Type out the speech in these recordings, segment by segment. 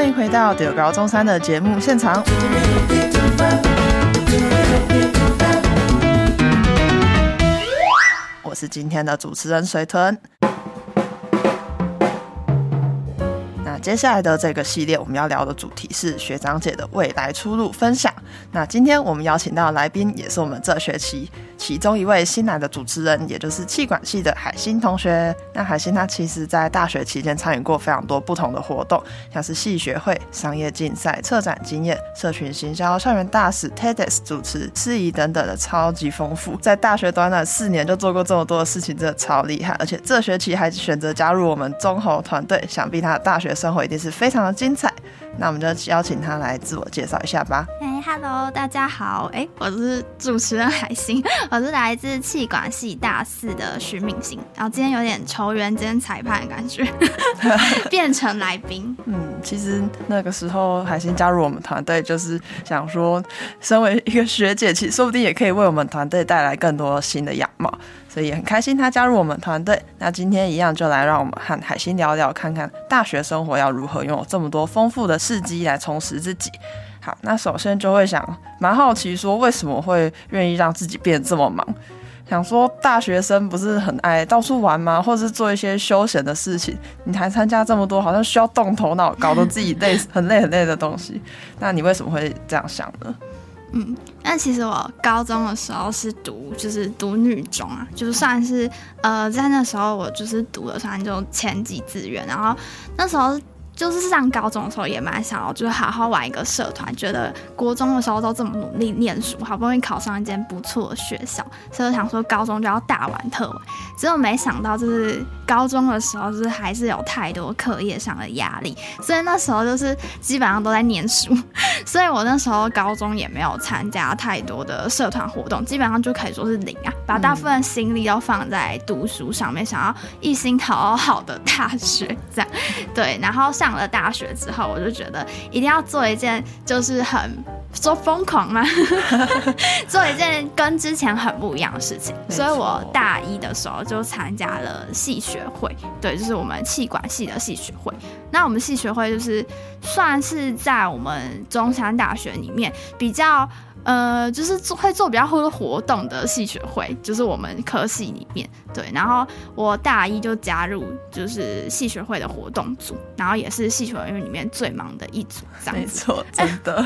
欢迎回到中猴中山的节目现场。我是今天的主持人水豚。那接下来的这个系列，我们要聊的主题是学长姐的未来出路分享。那今天我们邀请到来宾，也是我们这学期其中一位新来的主持人，也就是企管系的海星同学。那海星他其实在大学期间参与过非常多不同的活动，像是系学会、商业竞赛、策展经验、社群行销、校园大使、TEDx 主持、司仪等等的，超级丰富。在大学短短四年就做过这么多的事情，真的超厉害。而且这学期还选择加入我们中猴团队，想必他的大学。生活一定是非常的精彩，那我们就邀请他来自我介绍一下吧。哎，Hello，大家好，哎，我是主持人海星，我是来自气管系大四的徐敏星，然后今天有点球员兼裁判的感觉，变成来宾。嗯，其实那个时候海星加入我们团队，就是想说，身为一个学姐，其实说不定也可以为我们团队带来更多新的样貌。所以也很开心他加入我们团队。那今天一样就来让我们和海星聊聊，看看大学生活要如何拥有这么多丰富的事迹来充实自己。好，那首先就会想，蛮好奇说，为什么会愿意让自己变得这么忙？想说大学生不是很爱到处玩吗？或者是做一些休闲的事情？你还参加这么多，好像需要动头脑，搞得自己累，很累很累的东西。那你为什么会这样想呢？嗯，那其实我高中的时候是读，就是读女中啊，就算是呃，在那时候我就是读了，算就前几志愿，然后那时候。就是上高中的时候也蛮想要，就是好好玩一个社团。觉得国中的时候都这么努力念书，好不容易考上一间不错的学校，所以想说高中就要大玩特玩。结果没想到，就是高中的时候，就是还是有太多课业上的压力，所以那时候就是基本上都在念书。所以我那时候高中也没有参加太多的社团活动，基本上就可以说是零啊，把大部分心力都放在读书上面，想要一心考好的大学这样。对，然后。上了大学之后，我就觉得一定要做一件就是很说疯狂吗，做一件跟之前很不一样的事情。所以我大一的时候就参加了系学会，对，就是我们气管系的系学会。那我们系学会就是算是在我们中山大学里面比较。呃，就是做会做比较多活动的系学会，就是我们科系里面对。然后我大一就加入就是系学会的活动组，然后也是系学会里面最忙的一组，这样子。没错，真的。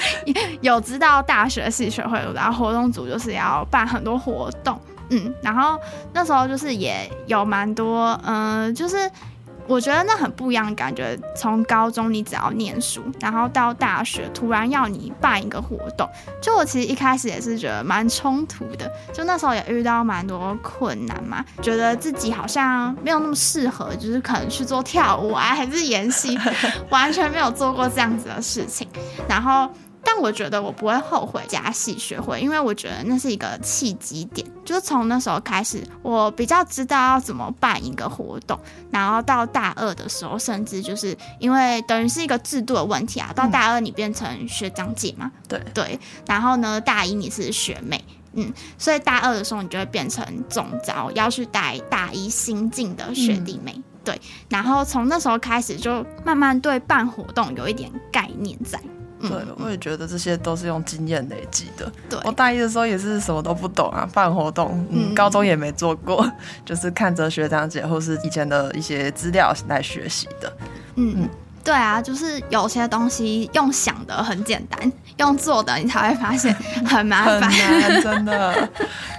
有知道大学系学会，然后活动组就是要办很多活动，嗯，然后那时候就是也有蛮多，嗯、呃，就是。我觉得那很不一样的感觉。从高中你只要念书，然后到大学突然要你办一个活动，就我其实一开始也是觉得蛮冲突的。就那时候也遇到蛮多困难嘛，觉得自己好像没有那么适合，就是可能去做跳舞啊，还是演戏，完全没有做过这样子的事情。然后。但我觉得我不会后悔加戏学会，因为我觉得那是一个契机点，就是从那时候开始，我比较知道要怎么办一个活动，然后到大二的时候，甚至就是因为等于是一个制度的问题啊，到大二你变成学长姐嘛，对、嗯、对，然后呢，大一你是学妹，嗯，所以大二的时候你就会变成总招，要去带大一新进的学弟妹，嗯、对，然后从那时候开始就慢慢对办活动有一点概念在。对，我也觉得这些都是用经验累积的。对，我大一的时候也是什么都不懂啊，办活动，嗯，高中也没做过，就是看着学长姐或是以前的一些资料来学习的。嗯嗯。对啊，就是有些东西用想的很简单，用做的你才会发现 很麻烦，很，真的。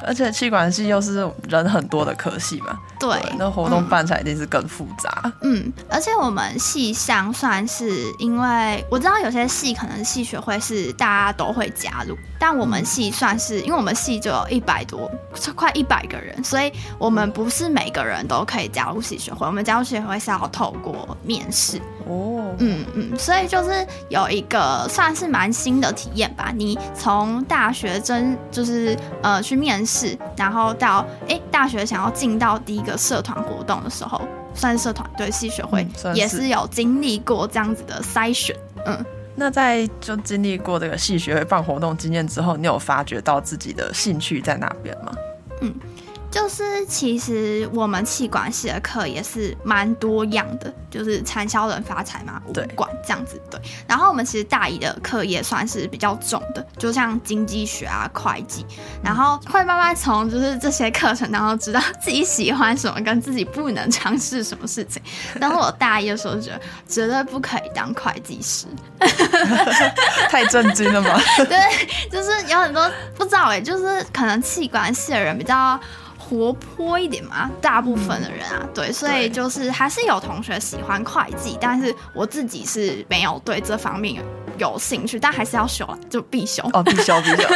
而且气管系又是人很多的科系嘛，对，对，那活动办起来一定是更复杂。嗯，而且我们系上算是，因为我知道有些系可能系学会是大家都会加入，但我们系算是，因为我们系就有一百多，快一百个人，所以我们不是每个人都可以加入系学会，我们加入系学会是要透过面试哦。嗯嗯，所以就是有一个算是蛮新的体验吧。你从大学真就是呃去面试，然后到哎、欸、大学想要进到第一个社团活动的时候，算是社团对系学会也是有经历过这样子的筛选。嗯，那在就经历过这个系学会办活动经验之后，你有发觉到自己的兴趣在哪边吗？嗯。就是其实我们气管系的课也是蛮多样的，就是产销人发财嘛，五管这样子对。然后我们其实大一的课也算是比较重的，就像经济学啊、会计，然后会慢慢从就是这些课程当中知道自己喜欢什么，跟自己不能尝试什么事情。但是我大一的时候觉得绝对不可以当会计师，太震惊了吗？对，就是有很多不知道哎、欸，就是可能气管系的人比较。活泼一点嘛，大部分的人啊，嗯、对，所以就是还是有同学喜欢会计，但是我自己是没有对这方面有兴趣，但还是要修了，就必修。哦，必修 必修，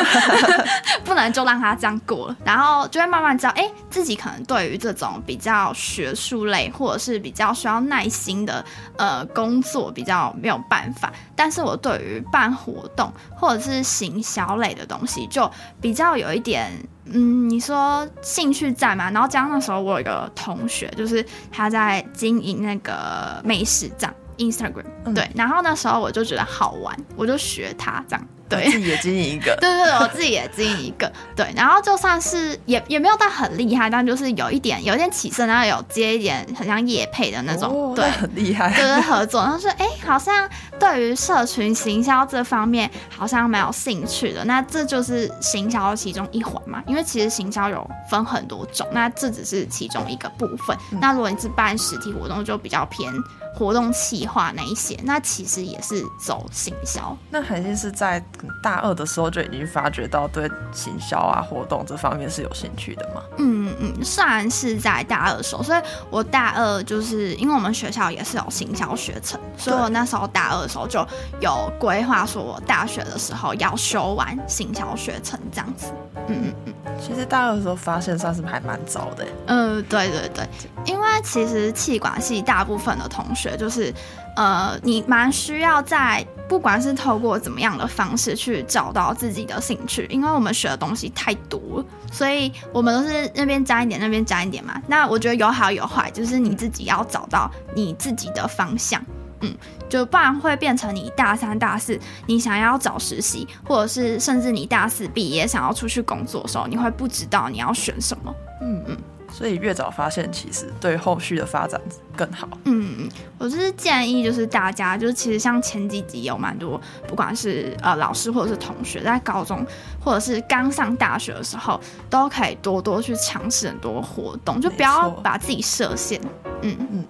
不能就让他这样过了，然后就会慢慢知道，哎、欸，自己可能对于这种比较学术类或者是比较需要耐心的呃工作比较没有办法，但是我对于办活动或者是行销类的东西就比较有一点。嗯，你说兴趣在嘛？然后加上那时候我有一个同学，就是他在经营那个美食账 Instagram，、嗯、对，然后那时候我就觉得好玩，我就学他这样。对，自己也经营一个，对对对，我自己也经营一个，对，然后就算是也也没有到很厉害，但就是有一点有一点起色，然后有接一点很像业配的那种，哦、对，很厉害，就是合作，然后说哎，好像对于社群行销这方面好像蛮有兴趣的，那这就是行销其中一环嘛，因为其实行销有分很多种，那这只是其中一个部分，嗯、那如果你是办实体活动，就比较偏。活动企划那一些，那其实也是走行销。那海星是在大二的时候就已经发觉到对行销啊活动这方面是有兴趣的吗？嗯嗯，虽然是在大二的时候，所以我大二就是因为我们学校也是有行销学程，所以我那时候大二的时候就有规划，说我大学的时候要修完行销学程这样子。嗯嗯嗯。其实大二的时候发现算是还蛮早的。嗯、呃，对对对，因为其实气管系大部分的同学。学就是，呃，你蛮需要在不管是透过怎么样的方式去找到自己的兴趣，因为我们学的东西太多了，所以我们都是那边沾一点，那边沾一点嘛。那我觉得有好有坏，就是你自己要找到你自己的方向，嗯，就不然会变成你大三、大四，你想要找实习，或者是甚至你大四毕业想要出去工作的时候，你会不知道你要选什么，嗯嗯。所以越早发现，其实对后续的发展更好。嗯，我就是建议，就是大家，就是其实像前几集有蛮多，不管是呃老师或者是同学，在高中或者是刚上大学的时候，都可以多多去尝试很多活动，就不要把自己设限。嗯嗯。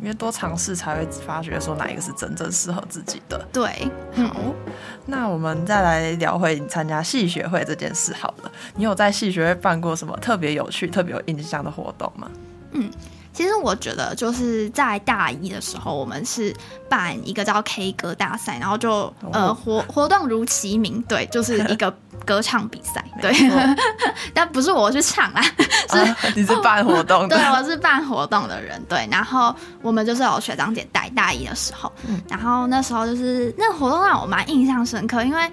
因为多尝试才会发觉说哪一个是真正适合自己的。对，好，那我们再来聊回你参加戏学会这件事好了。你有在戏学会办过什么特别有趣、特别有印象的活动吗？嗯。其实我觉得就是在大一的时候，我们是办一个叫 K 歌大赛，然后就呃活活动如其名，对，就是一个歌唱比赛，对，但不是我去唱啦，是、啊、你是办活动的，对，我是办活动的人，对，然后我们就是有学长姐带大一的时候，然后那时候就是那个活动让我蛮印象深刻，因为。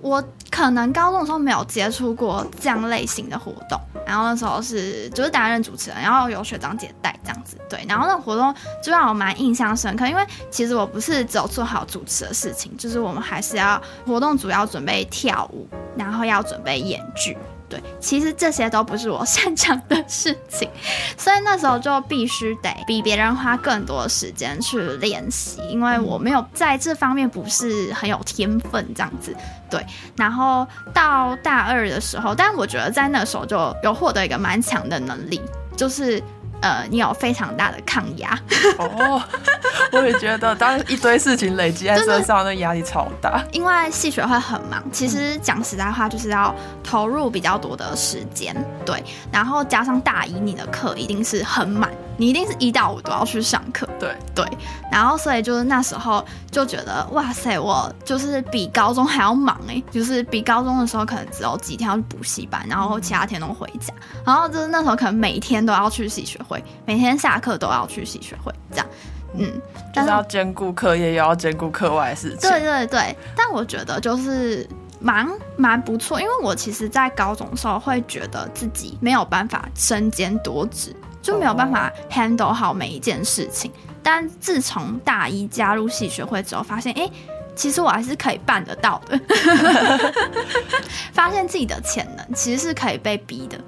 我可能高中的时候没有接触过这样类型的活动，然后那时候是就是担任主持人，然后有学长姐带这样子，对，然后那个活动就让我蛮印象深刻，因为其实我不是只有做好主持的事情，就是我们还是要活动主要准备跳舞，然后要准备演剧。对，其实这些都不是我擅长的事情，所以那时候就必须得比别人花更多时间去练习，因为我没有在这方面不是很有天分这样子。对，然后到大二的时候，但我觉得在那时候就有获得一个蛮强的能力，就是。呃，你有非常大的抗压。哦，我也觉得，当一堆事情累积在身上，那压力超大。因为戏学会很忙，其实讲实在话，就是要投入比较多的时间，对。然后加上大一，你的课一定是很满。你一定是一到五都要去上课，对。对，然后所以就是那时候就觉得哇塞，我就是比高中还要忙哎、欸，就是比高中的时候可能只有几天要去补习班，然后其他天都回家，然后就是那时候可能每天都要去系学会，每天下课都要去系学会，这样，嗯，就是要兼顾课业，又要兼顾课外事情，对对对，但我觉得就是蛮蛮不错，因为我其实在高中的时候会觉得自己没有办法身兼多职。就没有办法 handle 好每一件事情，但自从大一加入系学会之后，发现哎，其实我还是可以办得到的。发现自己的潜能其实是可以被逼的。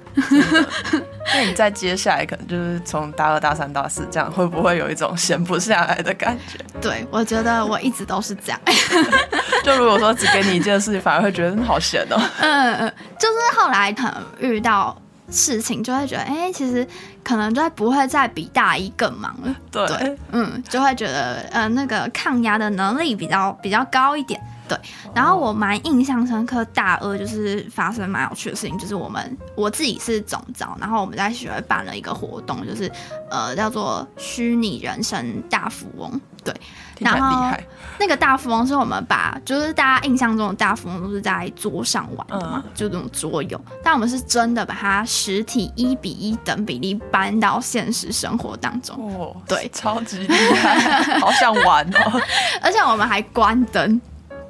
那你在接下来可能就是从大二、大三、大四这样，会不会有一种闲不下来的感觉？对，我觉得我一直都是这样。就如果说只给你一件事情，反而会觉得好闲哦。嗯嗯，就是后来可能遇到事情，就会觉得，哎、欸，其实可能就不会再比大一更忙了。对，对嗯，就会觉得，呃，那个抗压的能力比较比较高一点。对，然后我蛮印象深刻，大二就是发生蛮有趣的事情，就是我们我自己是总招，然后我们在学会办了一个活动，就是呃叫做虚拟人生大富翁。对，然后那个大富翁是我们把就是大家印象中的大富翁都是在桌上玩的嘛，嗯、就那种桌游，但我们是真的把它实体一比一等比例搬到现实生活当中。哦，对，超级厉害，好想玩哦！而且我们还关灯。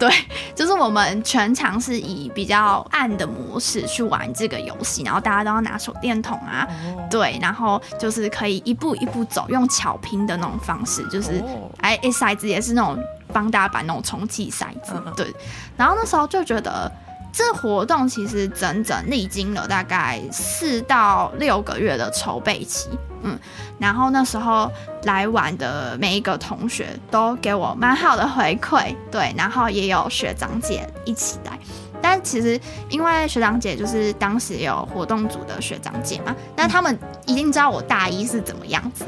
对，就是我们全场是以比较暗的模式去玩这个游戏，然后大家都要拿手电筒啊，哦、对，然后就是可以一步一步走，用巧拼的那种方式，就是哎，骰子也是那种帮大家把那种充气骰子，嗯、对，然后那时候就觉得。这活动其实整整历经了大概四到六个月的筹备期，嗯，然后那时候来玩的每一个同学都给我蛮好的回馈，对，然后也有学长姐一起来，但其实因为学长姐就是当时有活动组的学长姐嘛，那他们一定知道我大一是怎么样子。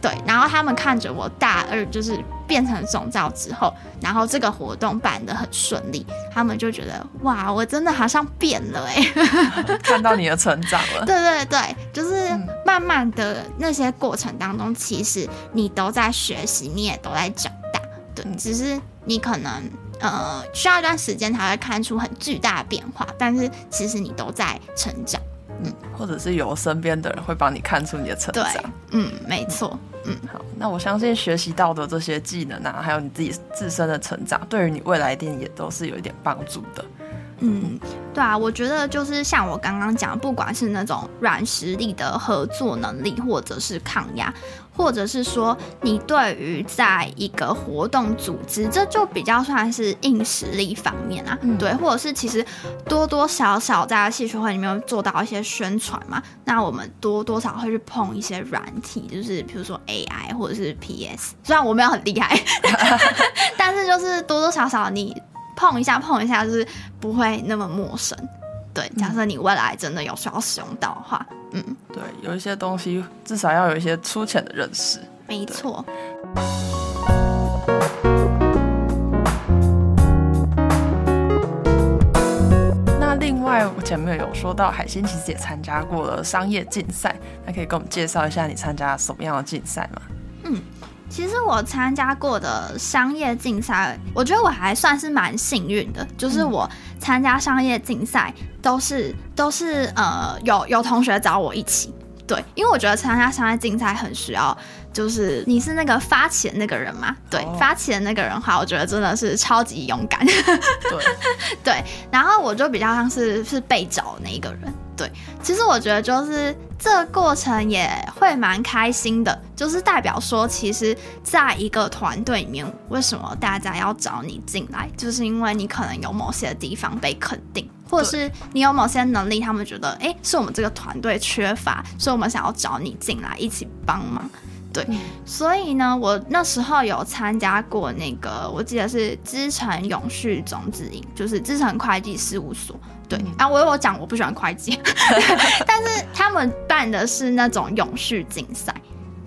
对，然后他们看着我大二就是变成总召之后，然后这个活动办得很顺利，他们就觉得哇，我真的好像变了哎，看到你的成长了。对对对，就是慢慢的那些过程当中，其实你都在学习，你也都在长大。对，只是你可能呃需要一段时间才会看出很巨大的变化，但是其实你都在成长。嗯，或者是有身边的人会帮你看出你的成长。对，嗯，没错。嗯，好，那我相信学习到的这些技能啊，还有你自己自身的成长，对于你未来一定也都是有一点帮助的。嗯，对啊，我觉得就是像我刚刚讲，不管是那种软实力的合作能力，或者是抗压，或者是说你对于在一个活动组织，这就比较算是硬实力方面啊。嗯、对，或者是其实多多少少在戏学会里面做到一些宣传嘛，那我们多多少会去碰一些软体，就是比如说 AI 或者是 PS，虽然我没有很厉害，但是就是多多少少你。碰一下，碰一下，就是不会那么陌生。对，假设你未来真的有需要使用到的话，嗯，对，有一些东西至少要有一些粗浅的认识。没错。那另外，我前面有说到，海星其实也参加过了商业竞赛，那可以跟我们介绍一下你参加什么样的竞赛吗？嗯。其实我参加过的商业竞赛，我觉得我还算是蛮幸运的，就是我参加商业竞赛都是都是呃有有同学找我一起，对，因为我觉得参加商业竞赛很需要，就是你是那个发起的那个人嘛，对，哦、发起的那个人的话，我觉得真的是超级勇敢，对 对，然后我就比较像是是被找的那一个人。对，其实我觉得就是这个过程也会蛮开心的，就是代表说，其实在一个团队里面，为什么大家要找你进来，就是因为你可能有某些地方被肯定，或者是你有某些能力，他们觉得，哎，是我们这个团队缺乏，所以我们想要找你进来一起帮忙。对，嗯、所以呢，我那时候有参加过那个，我记得是资诚永续种子营，就是资诚会计事务所。对、嗯、啊，我有讲我不喜欢会计 但是他们办的是那种永续竞赛，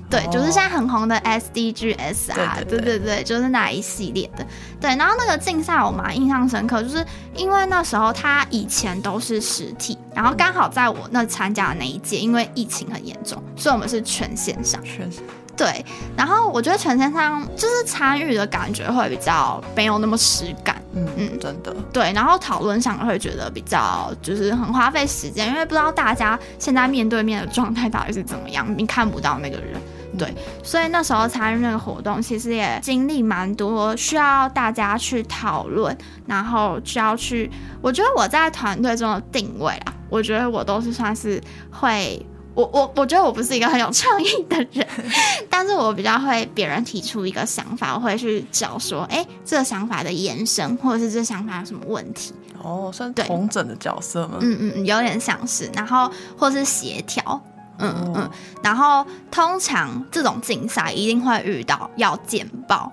对，哦、就是现在很红的 SDGs 啊，对对对，对对对，就是那一系列的。对，然后那个竞赛我蛮印象深刻，就是因为那时候他以前都是实体，然后刚好在我那参加的那一届，因为疫情很严重，所以我们是全线上。全线。对，然后我觉得全身上就是参与的感觉会比较没有那么实感，嗯嗯，真的。对，然后讨论上会觉得比较就是很花费时间，因为不知道大家现在面对面的状态到底是怎么样，你看不到那个人。对，所以那时候参与那个活动，其实也经历蛮多，需要大家去讨论，然后需要去，我觉得我在团队中的定位啊，我觉得我都是算是会。我我我觉得我不是一个很有创意的人，但是我比较会别人提出一个想法，我会去找说，哎、欸，这个想法的延伸，或者是这个想法有什么问题？哦，算同整的角色吗？嗯嗯，有点像是，然后或是协调，嗯、哦、嗯，然后通常这种竞赛一定会遇到要简报，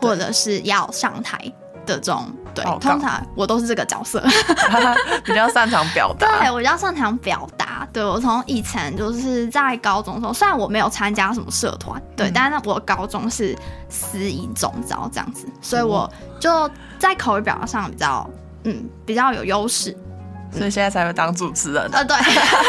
或者是要上台的这种。对，通常我都是这个角色 比较擅长表达。对，我比较擅长表达。对，我从以前就是在高中的时候，虽然我没有参加什么社团，对，嗯、但是我高中是司仪总招这样子，所以我就在口语表达上比较，嗯，比较有优势，所以现在才会当主持人。呃，对，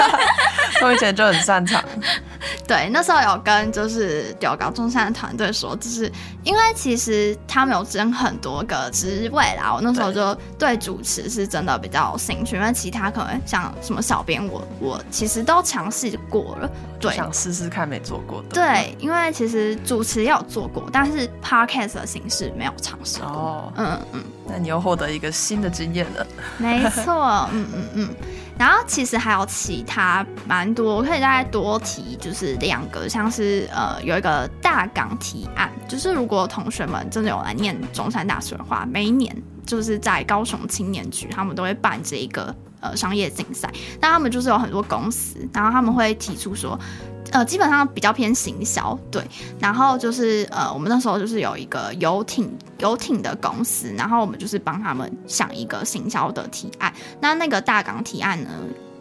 我以前就很擅长。对，那时候有跟就是丢高中山的团队说，就是因为其实他们有争很多个职位啦，我那时候就对主持是真的比较有兴趣，因为其他可能像什么小编，我我其实都尝试过了，对，想试试看没做过的。对，因为其实主持也有做过，但是 podcast 的形式没有尝试过。哦，嗯嗯，那你又获得一个新的经验了。没错，嗯嗯嗯。然后其实还有其他蛮多，我可以再多提，就是两个，像是呃有一个大港提案，就是如果同学们真的有来念中山大学的话，每一年就是在高雄青年局，他们都会办这一个呃商业竞赛，那他们就是有很多公司，然后他们会提出说。呃，基本上比较偏行销，对。然后就是呃，我们那时候就是有一个游艇游艇的公司，然后我们就是帮他们想一个行销的提案。那那个大港提案呢，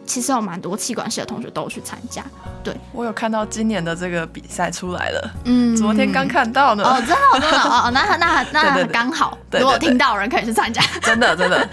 其实有蛮多气管系的同学都有去参加。对，我有看到今年的这个比赛出来了，嗯，昨天刚看到呢。哦，真的，真的哦，那那那 刚好，如果听到人可以去参加。真的，真的，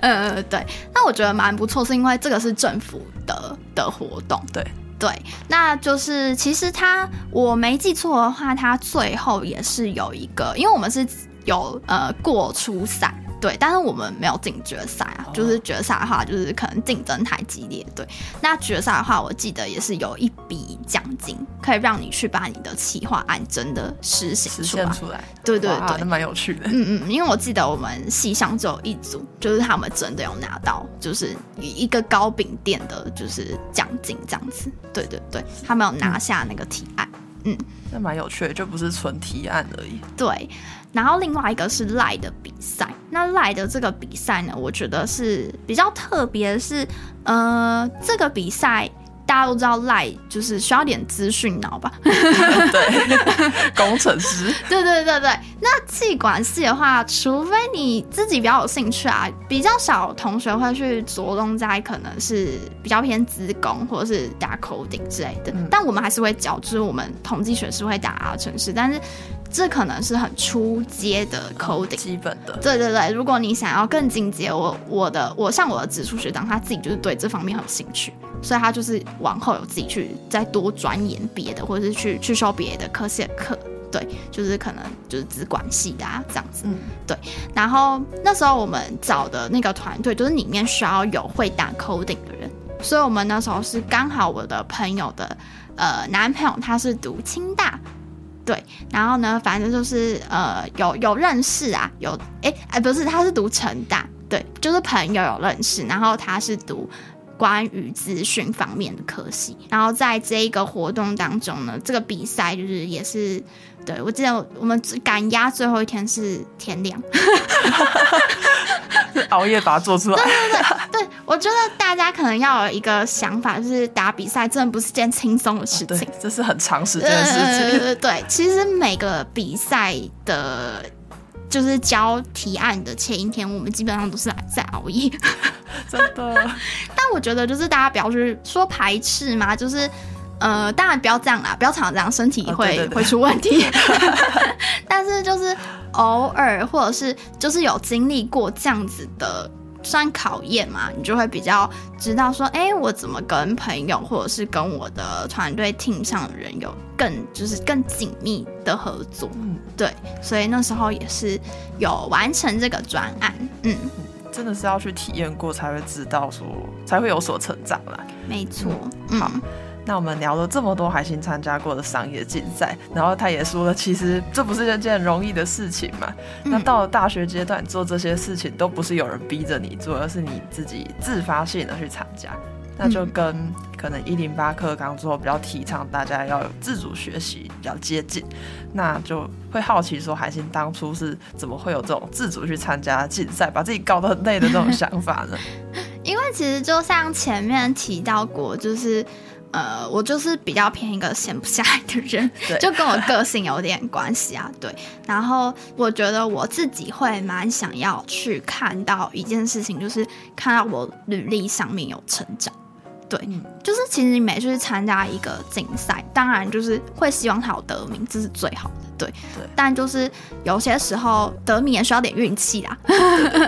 呃，对。那我觉得蛮不错，是因为这个是政府的的活动，对。对，那就是其实他我没记错的话，他最后也是有一个，因为我们是有呃过初赛。对，但是我们没有进决赛啊，就是决赛的话，就是可能竞争太激烈。对，那决赛的话，我记得也是有一笔奖金，可以让你去把你的企划案真的实行出来。实现出来。对对对，那蛮有趣的。嗯嗯，因为我记得我们系上只有一组，就是他们真的有拿到，就是一个糕饼店的，就是奖金这样子。对对对，他们有拿下那个提案。嗯，那蛮有趣的，就不是纯提案而已。对。然后另外一个是赖的比赛，那赖的这个比赛呢，我觉得是比较特别的是，呃，这个比赛大家都知道赖就是需要点资讯脑吧？对，工程师。对对对对，那气管系的话，除非你自己比较有兴趣啊，比较少同学会去着重在可能是比较偏资工或者是打 coding 之类的，嗯、但我们还是会教，就是我们统计学是会打城市，但是。这可能是很初阶的 coding，基本的。对对对，如果你想要更进阶，我我的我像我的直属学长，他自己就是对这方面很有兴趣，所以他就是往后有自己去再多钻研别的，或者是去去修别的科系的课。对，就是可能就是资管系的啊这样子。嗯，对。然后那时候我们找的那个团队，就是里面需要有会打 coding 的人，所以我们那时候是刚好我的朋友的呃男朋友他是读清大。对，然后呢，反正就是呃，有有认识啊，有哎哎，不是，他是读成大，对，就是朋友有认识，然后他是读关于资讯方面的科系，然后在这一个活动当中呢，这个比赛就是也是，对，我记得我们赶鸭最后一天是天亮。熬夜把它做出来。对对对对，我觉得大家可能要有一个想法，就是打比赛真的不是件轻松的事情，对，这是很长时间的事情。对对对，其实每个比赛的，就是交提案的前一天，我们基本上都是在熬夜，真的。但我觉得就是大家不要去说排斥嘛，就是呃，当然不要这样啦，不要常常这样，身体会、会出问题。但是就是。偶尔，或者是就是有经历过这样子的算考验嘛，你就会比较知道说，哎、欸，我怎么跟朋友或者是跟我的团队 team 上的人有更就是更紧密的合作。嗯，对，所以那时候也是有完成这个专案。嗯，真的是要去体验过才会知道说，才会有所成长啦。没错，嗯。好。那我们聊了这么多海星参加过的商业竞赛，然后他也说了，其实这不是一件容易的事情嘛。嗯、那到了大学阶段做这些事情，都不是有人逼着你做，而是你自己自发性的去参加。那就跟可能一零八课纲之后比较提倡大家要有自主学习比较接近，那就会好奇说海星当初是怎么会有这种自主去参加竞赛，把自己搞得很累的这种想法呢？因为其实就像前面提到过，就是。呃，我就是比较偏一个闲不下来的人，就跟我个性有点关系啊。对，然后我觉得我自己会蛮想要去看到一件事情，就是看到我履历上面有成长。对，嗯、就是其实你每次去参加一个竞赛，当然就是会希望他有得名，这是最好的。对，对，但就是有些时候得名也需要点运气啦。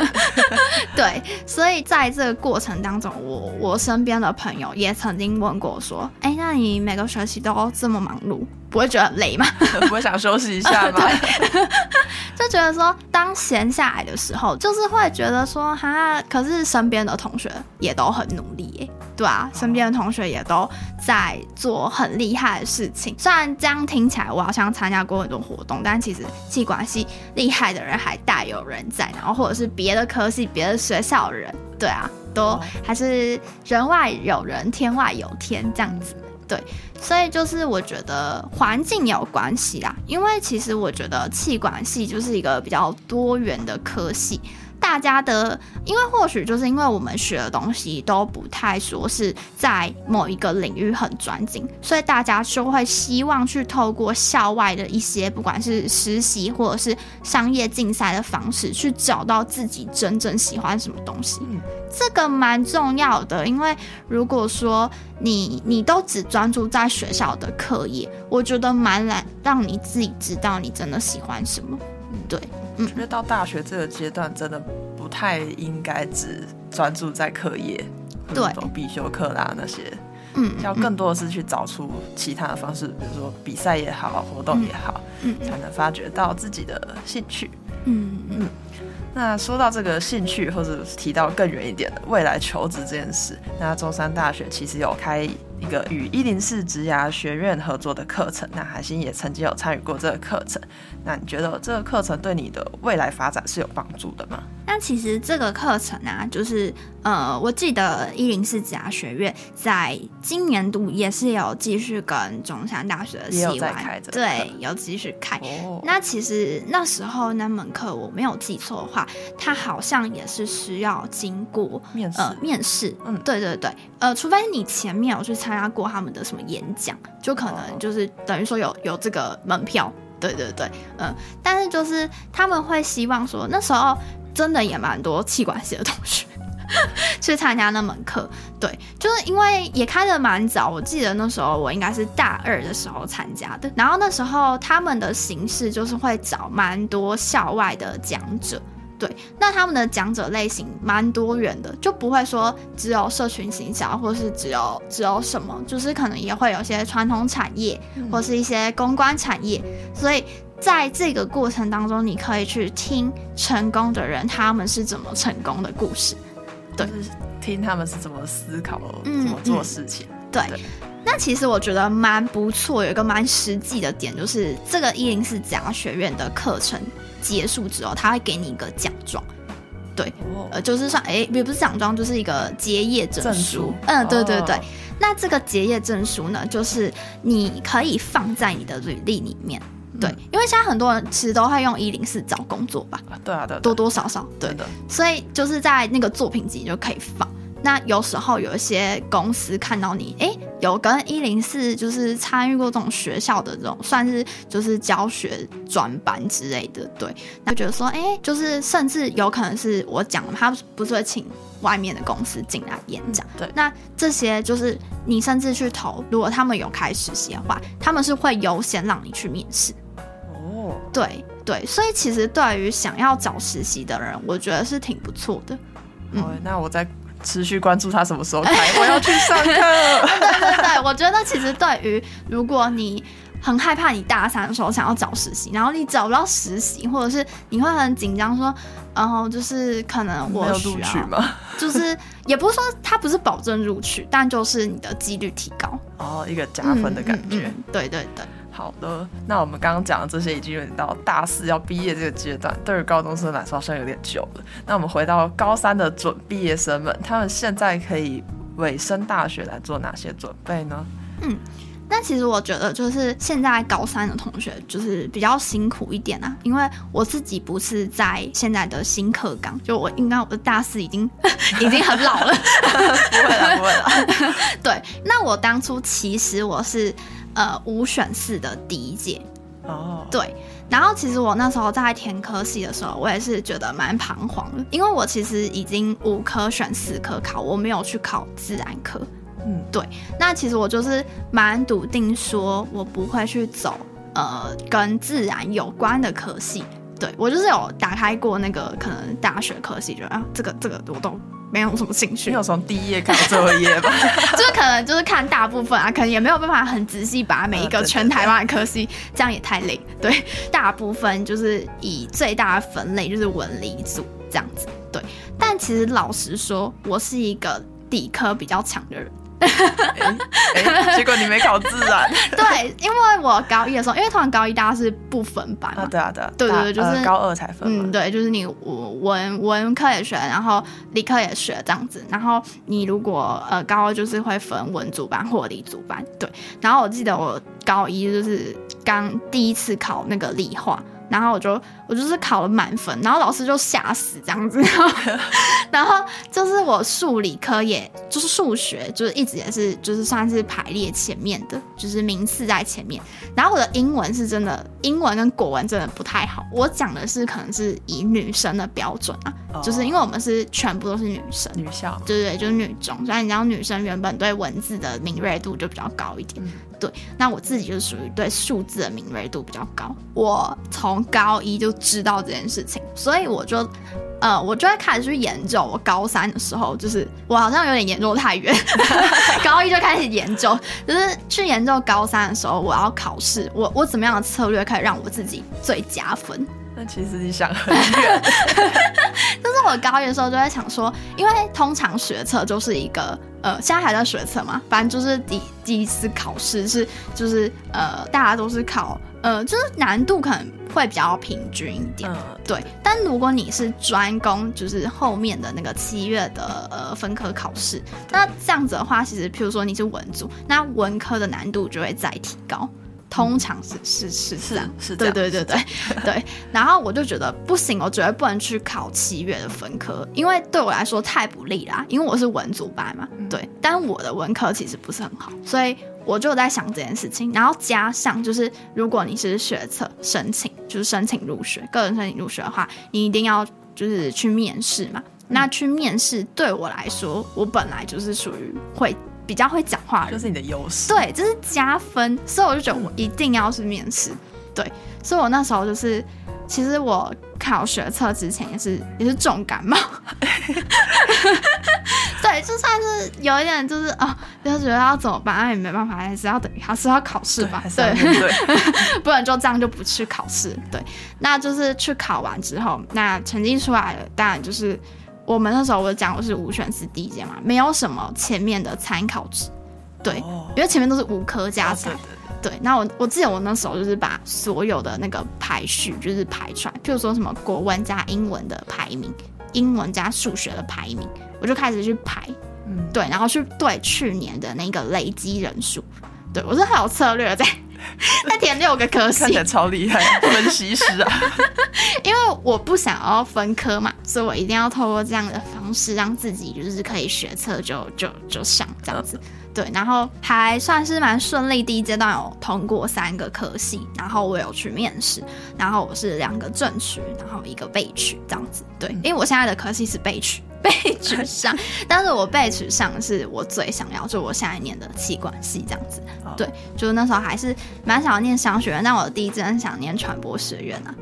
对，所以在这个过程当中，我我身边的朋友也曾经问过说：“哎、欸，那你每个学期都这么忙碌，不会觉得很累吗？不会想休息一下吗？” 对，就觉得说，当闲下来的时候，就是会觉得说：“哈，可是身边的同学也都很努力耶。”对啊，身边的同学也都在做很厉害的事情。虽然这样听起来我好像参加过很多活动，但其实气管系厉害的人还大有人在，然后或者是别的科系、别的学校的人，对啊，都还是人外有人，天外有天这样子。对，所以就是我觉得环境有关系啦，因为其实我觉得气管系就是一个比较多元的科系。大家的，因为或许就是因为我们学的东西都不太说是在某一个领域很专精，所以大家就会希望去透过校外的一些，不管是实习或者是商业竞赛的方式，去找到自己真正喜欢什么东西。这个蛮重要的，因为如果说你你都只专注在学校的课业，我觉得蛮难让你自己知道你真的喜欢什么。对。我觉得到大学这个阶段，真的不太应该只专注在课业，对，必修课啦那些，嗯，要更多的是去找出其他的方式，比如说比赛也好，活动也好，嗯，才能发掘到自己的兴趣，嗯。嗯。那说到这个兴趣，或者提到更远一点的未来求职这件事，那中山大学其实有开。一个与一零四职涯学院合作的课程，那海星也曾经有参与过这个课程。那你觉得这个课程对你的未来发展是有帮助的吗？那其实这个课程啊，就是呃，我记得一零四职涯学院在今年度也是有继续跟中山大学的系玩，对，有继续开。哦。那其实那时候那门课我没有记错的话，它好像也是需要经过面试，呃，面试。嗯，对对对，呃，除非你前面有去参。参加过他们的什么演讲，就可能就是等于说有有这个门票，对对对，嗯，但是就是他们会希望说，那时候真的也蛮多气管系的同学 去参加那门课，对，就是因为也开的蛮早，我记得那时候我应该是大二的时候参加的，然后那时候他们的形式就是会找蛮多校外的讲者。对，那他们的讲者类型蛮多元的，就不会说只有社群行销，或是只有只有什么，就是可能也会有一些传统产业，或是一些公关产业。所以在这个过程当中，你可以去听成功的人他们是怎么成功的故事，对，就是听他们是怎么思考、嗯、怎么做事情。对，对，那其实我觉得蛮不错，有一个蛮实际的点，就是这个一零四讲学院的课程。结束之后，他会给你一个奖状，对，呃，就是算，哎，也不是奖状，就是一个结业证书。证书。嗯，对对对。哦、那这个结业证书呢，就是你可以放在你的履历里面，对，嗯、因为现在很多人其实都会用一零四找工作吧，对啊，对，多多少少，对。的。所以就是在那个作品集就可以放。那有时候有一些公司看到你，哎，有跟一零四就是参与过这种学校的这种，算是就是教学专班之类的，对，那觉得说，哎，就是甚至有可能是我讲的，他不是会请外面的公司进来演讲，嗯、对，那这些就是你甚至去投，如果他们有开实习的话，他们是会优先让你去面试。哦，对对，所以其实对于想要找实习的人，我觉得是挺不错的。嗯，那我在。持续关注他什么时候开，我要去上课。对 对对，我觉得其实对于如果你很害怕你大三的时候想要找实习，然后你找不到实习，或者是你会很紧张说，然后就是可能我需要，录取吗？就是也不是说他不是保证录取，但就是你的几率提高哦，一个加分的感觉。嗯嗯嗯、对对对。好的，那我们刚刚讲的这些已经有点到大四要毕业这个阶段，对于高中生来说好像有点久了。那我们回到高三的准毕业生们，他们现在可以尾升大学来做哪些准备呢？嗯。但其实我觉得，就是现在高三的同学就是比较辛苦一点啊，因为我自己不是在现在的新课纲，就我应该我的大四已经 已经很老了，不会了，不会了。对，那我当初其实我是呃五选四的第一届哦，oh. 对，然后其实我那时候在填科系的时候，我也是觉得蛮彷徨的，因为我其实已经五科选四科考，我没有去考自然科。嗯，对，那其实我就是蛮笃定，说我不会去走呃跟自然有关的科系。对，我就是有打开过那个可能大学科系，觉得啊这个这个我都没有什么兴趣。没有从第一页看到最后一页吧？就是可能就是看大部分啊，可能也没有办法很仔细把每一个全台湾的科系，这样也太累。对，大部分就是以最大的分类就是文理组这样子。对，但其实老实说，我是一个理科比较强的人。欸欸、结果你没考自然。对，因为我高一的时候，因为通常高一大家是不分班嘛。啊，对啊，对啊，对对对，就是、呃、高二才分。嗯，对，就是你文文科也学，然后理科也学这样子。然后你如果呃高二就是会分文组班或理组班。对，然后我记得我高一就是刚第一次考那个理化。然后我就我就是考了满分，然后老师就吓死这样子，然后，然后就是我数理科也就是数学就是一直也是就是算是排列前面的，就是名次在前面。然后我的英文是真的，英文跟国文真的不太好。我讲的是可能是以女生的标准啊，哦、就是因为我们是全部都是女生，女校，对对，就是女中，所以你知道女生原本对文字的敏锐度就比较高一点。嗯对，那我自己就是属于对数字的敏锐度比较高。我从高一就知道这件事情，所以我就，呃，我就会开始去研究。我高三的时候，就是我好像有点研究太远，高一就开始研究，就是去研究高三的时候我要考试，我我怎么样的策略可以让我自己最加分？那其实你想很远。就是我高一的时候就在想说，因为通常学测就是一个。呃，现在还在学测嘛，反正就是第第一次考试是就是呃，大家都是考呃，就是难度可能会比较平均一点，嗯、对。但如果你是专攻，就是后面的那个七月的呃分科考试，那这样子的话，其实譬如说你是文组，那文科的难度就会再提高。通常是是是是这样，是对对对对 对。然后我就觉得不行，我绝对不能去考七月的分科，因为对我来说太不利啦。因为我是文组班嘛，对。但我的文科其实不是很好，所以我就在想这件事情。然后加上就是，如果你是学测申请，就是申请入学，个人申请入学的话，你一定要就是去面试嘛。那去面试对我来说，我本来就是属于会。比较会讲话，就是你的优势。对，这是加分，所以我就觉得我一定要去面试。对，所以我那时候就是，其实我考学测之前也是也是重感冒。对，就算是有一点就是啊，就觉得要怎么办，那也没办法，还是要等，还是要考试吧。对，对 不然就这样就不去考试。对，那就是去考完之后，那成绩出来了，当然就是。我们那时候我讲我是五选四第一届嘛，没有什么前面的参考值，对，哦、因为前面都是五科加起来，对。那我我记得我那时候就是把所有的那个排序就是排出来，譬如说什么国文加英文的排名，英文加数学的排名，我就开始去排，嗯，对，然后去对去年的那个累积人数，对我是很有策略在。再填六个科系，看起来超厉害，分析师啊！因为我不想要分科嘛，所以我一定要透过这样的方式，让自己就是可以学测就就就上这样子。对，然后还算是蛮顺利，第一阶段有通过三个科系，然后我有去面试，然后我是两个正取，然后一个备取这样子。对，因为我现在的科系是备取。备取上，但是我被取上是我最想要，就我下一年的气管系这样子。Oh. 对，就是那时候还是蛮想要念商学院，但我第一志愿想念传播学院啊。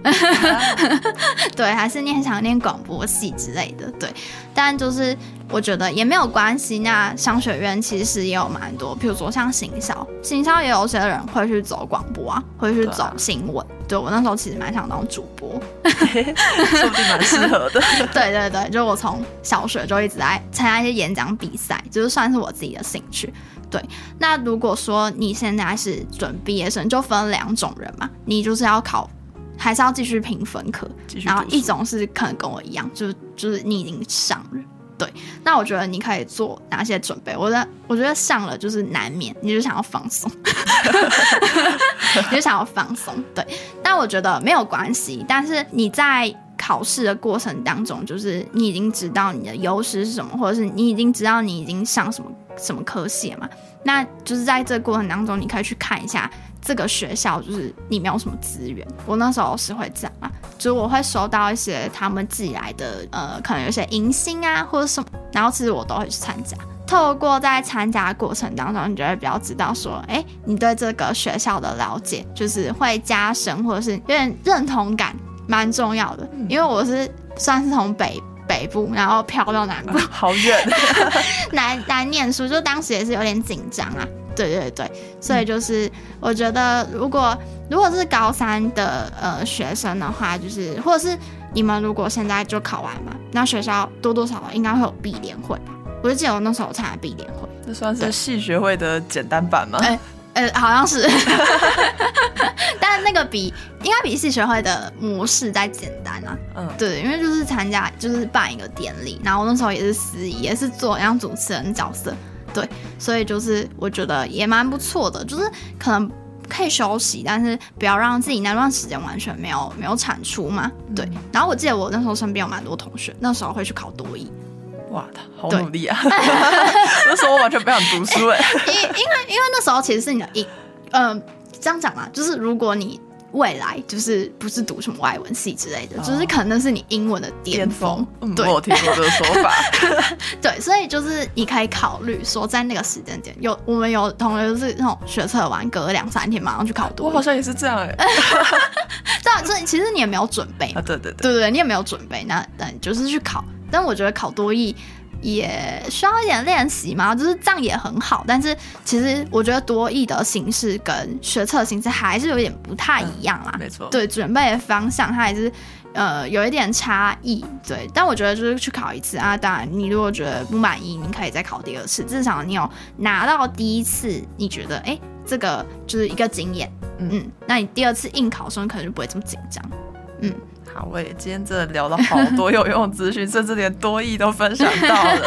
对，还是念想念广播系之类的。对，但就是我觉得也没有关系。那商学院其实也有蛮多，比如说像行销，行销也有些人会去走广播啊，会去走新闻。对，我那时候其实蛮想当主播，说不定蛮适合的。对对对，就我从小学就一直在参加一些演讲比赛，就是算是我自己的兴趣。对，那如果说你现在是准毕业生，就分两种人嘛，你就是要考，还是要继续评分科？然后一种是可能跟我一样，就就是你已经上了，对，那我觉得你可以做哪些准备？我觉得我觉得上了就是难免，你就想要放松，你就想要放松。对，但我觉得没有关系。但是你在考试的过程当中，就是你已经知道你的优势是什么，或者是你已经知道你已经上什么什么科系了嘛？那就是在这个过程当中，你可以去看一下这个学校，就是你没有什么资源。我那时候是会这样啊，就是我会收到一些他们寄来的，呃，可能有些迎新啊或者什么，然后其实我都会去参加。透过在参加的过程当中，你就会比较知道说，哎、欸，你对这个学校的了解就是会加深，或者是有点认同感，蛮重要的。因为我是算是从北。北部，然后飘到南部，啊、好远，来来念书，就当时也是有点紧张啊。对对对，所以就是我觉得，如果如果是高三的呃学生的话，就是或者是你们如果现在就考完嘛，那学校多多少少应该会有毕联会吧？我就记得我那时候参加毕联会，这算是系学会的简单版吗？哎呃，好像是，但那个比应该比系学会的模式再简单啊。嗯，对，因为就是参加，就是办一个典礼，然后那时候也是司仪，也是做像主持人角色，对，所以就是我觉得也蛮不错的，就是可能可以休息，但是不要让自己那段时间完全没有没有产出嘛。对，然后我记得我那时候身边有蛮多同学，那时候会去考多艺。哇，好努力啊！那时候我完全不想读书 哎，因因为因为那时候其实是你的一，嗯、呃，这样讲嘛，就是如果你未来就是不是读什么外文系之类的，哦、就是可能是你英文的巅峰。嗯，对，我有听过这个说法。对，所以就是你可以考虑说，在那个时间点，有我们有同学就是那种学测完隔两三天马上去考多。我好像也是这样哎。这样，所以其实你也没有准备啊？对对对，对对，你也没有准备，那等就是去考。但我觉得考多益也需要一点练习嘛，就是这样也很好。但是其实我觉得多益的形式跟学测形式还是有点不太一样啦。嗯、没错，对，准备的方向它还是呃有一点差异。对，但我觉得就是去考一次啊，当然你如果觉得不满意，你可以再考第二次，至少你有拿到第一次，你觉得哎这个就是一个经验。嗯嗯，那你第二次应考的时候，你可能就不会这么紧张。嗯。好，我也今天真的聊了好多有用资讯，甚至连多益都分享到了，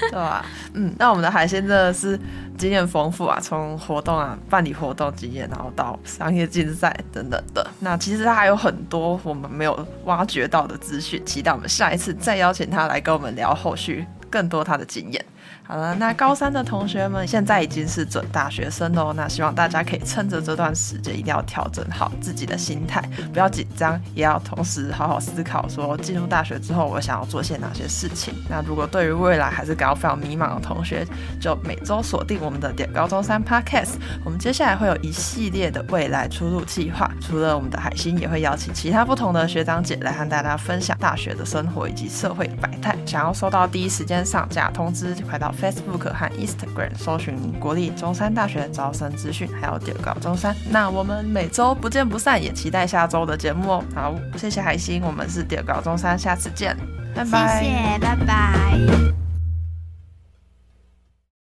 对吧？嗯，那我们的海鲜真的是经验丰富啊，从活动啊、办理活动经验，然后到商业竞赛等等的。那其实他还有很多我们没有挖掘到的资讯，期待我们下一次再邀请他来跟我们聊后续更多他的经验。好了，那高三的同学们现在已经是准大学生喽。那希望大家可以趁着这段时间，一定要调整好自己的心态，不要紧张，也要同时好好思考，说进入大学之后，我想要做些哪些事情。那如果对于未来还是感到非常迷茫的同学，就每周锁定我们的点高中三 Podcast。我们接下来会有一系列的未来出路计划，除了我们的海星，也会邀请其他不同的学长姐来和大家分享大学的生活以及社会百态。想要收到第一时间上架通知，就快到。Facebook 和 Instagram 搜寻国立中山大学招生资讯，还有点稿中山。那我们每周不见不散，也期待下周的节目哦。好，谢谢海星，我们是点稿中山，下次见，拜拜，谢谢，拜拜。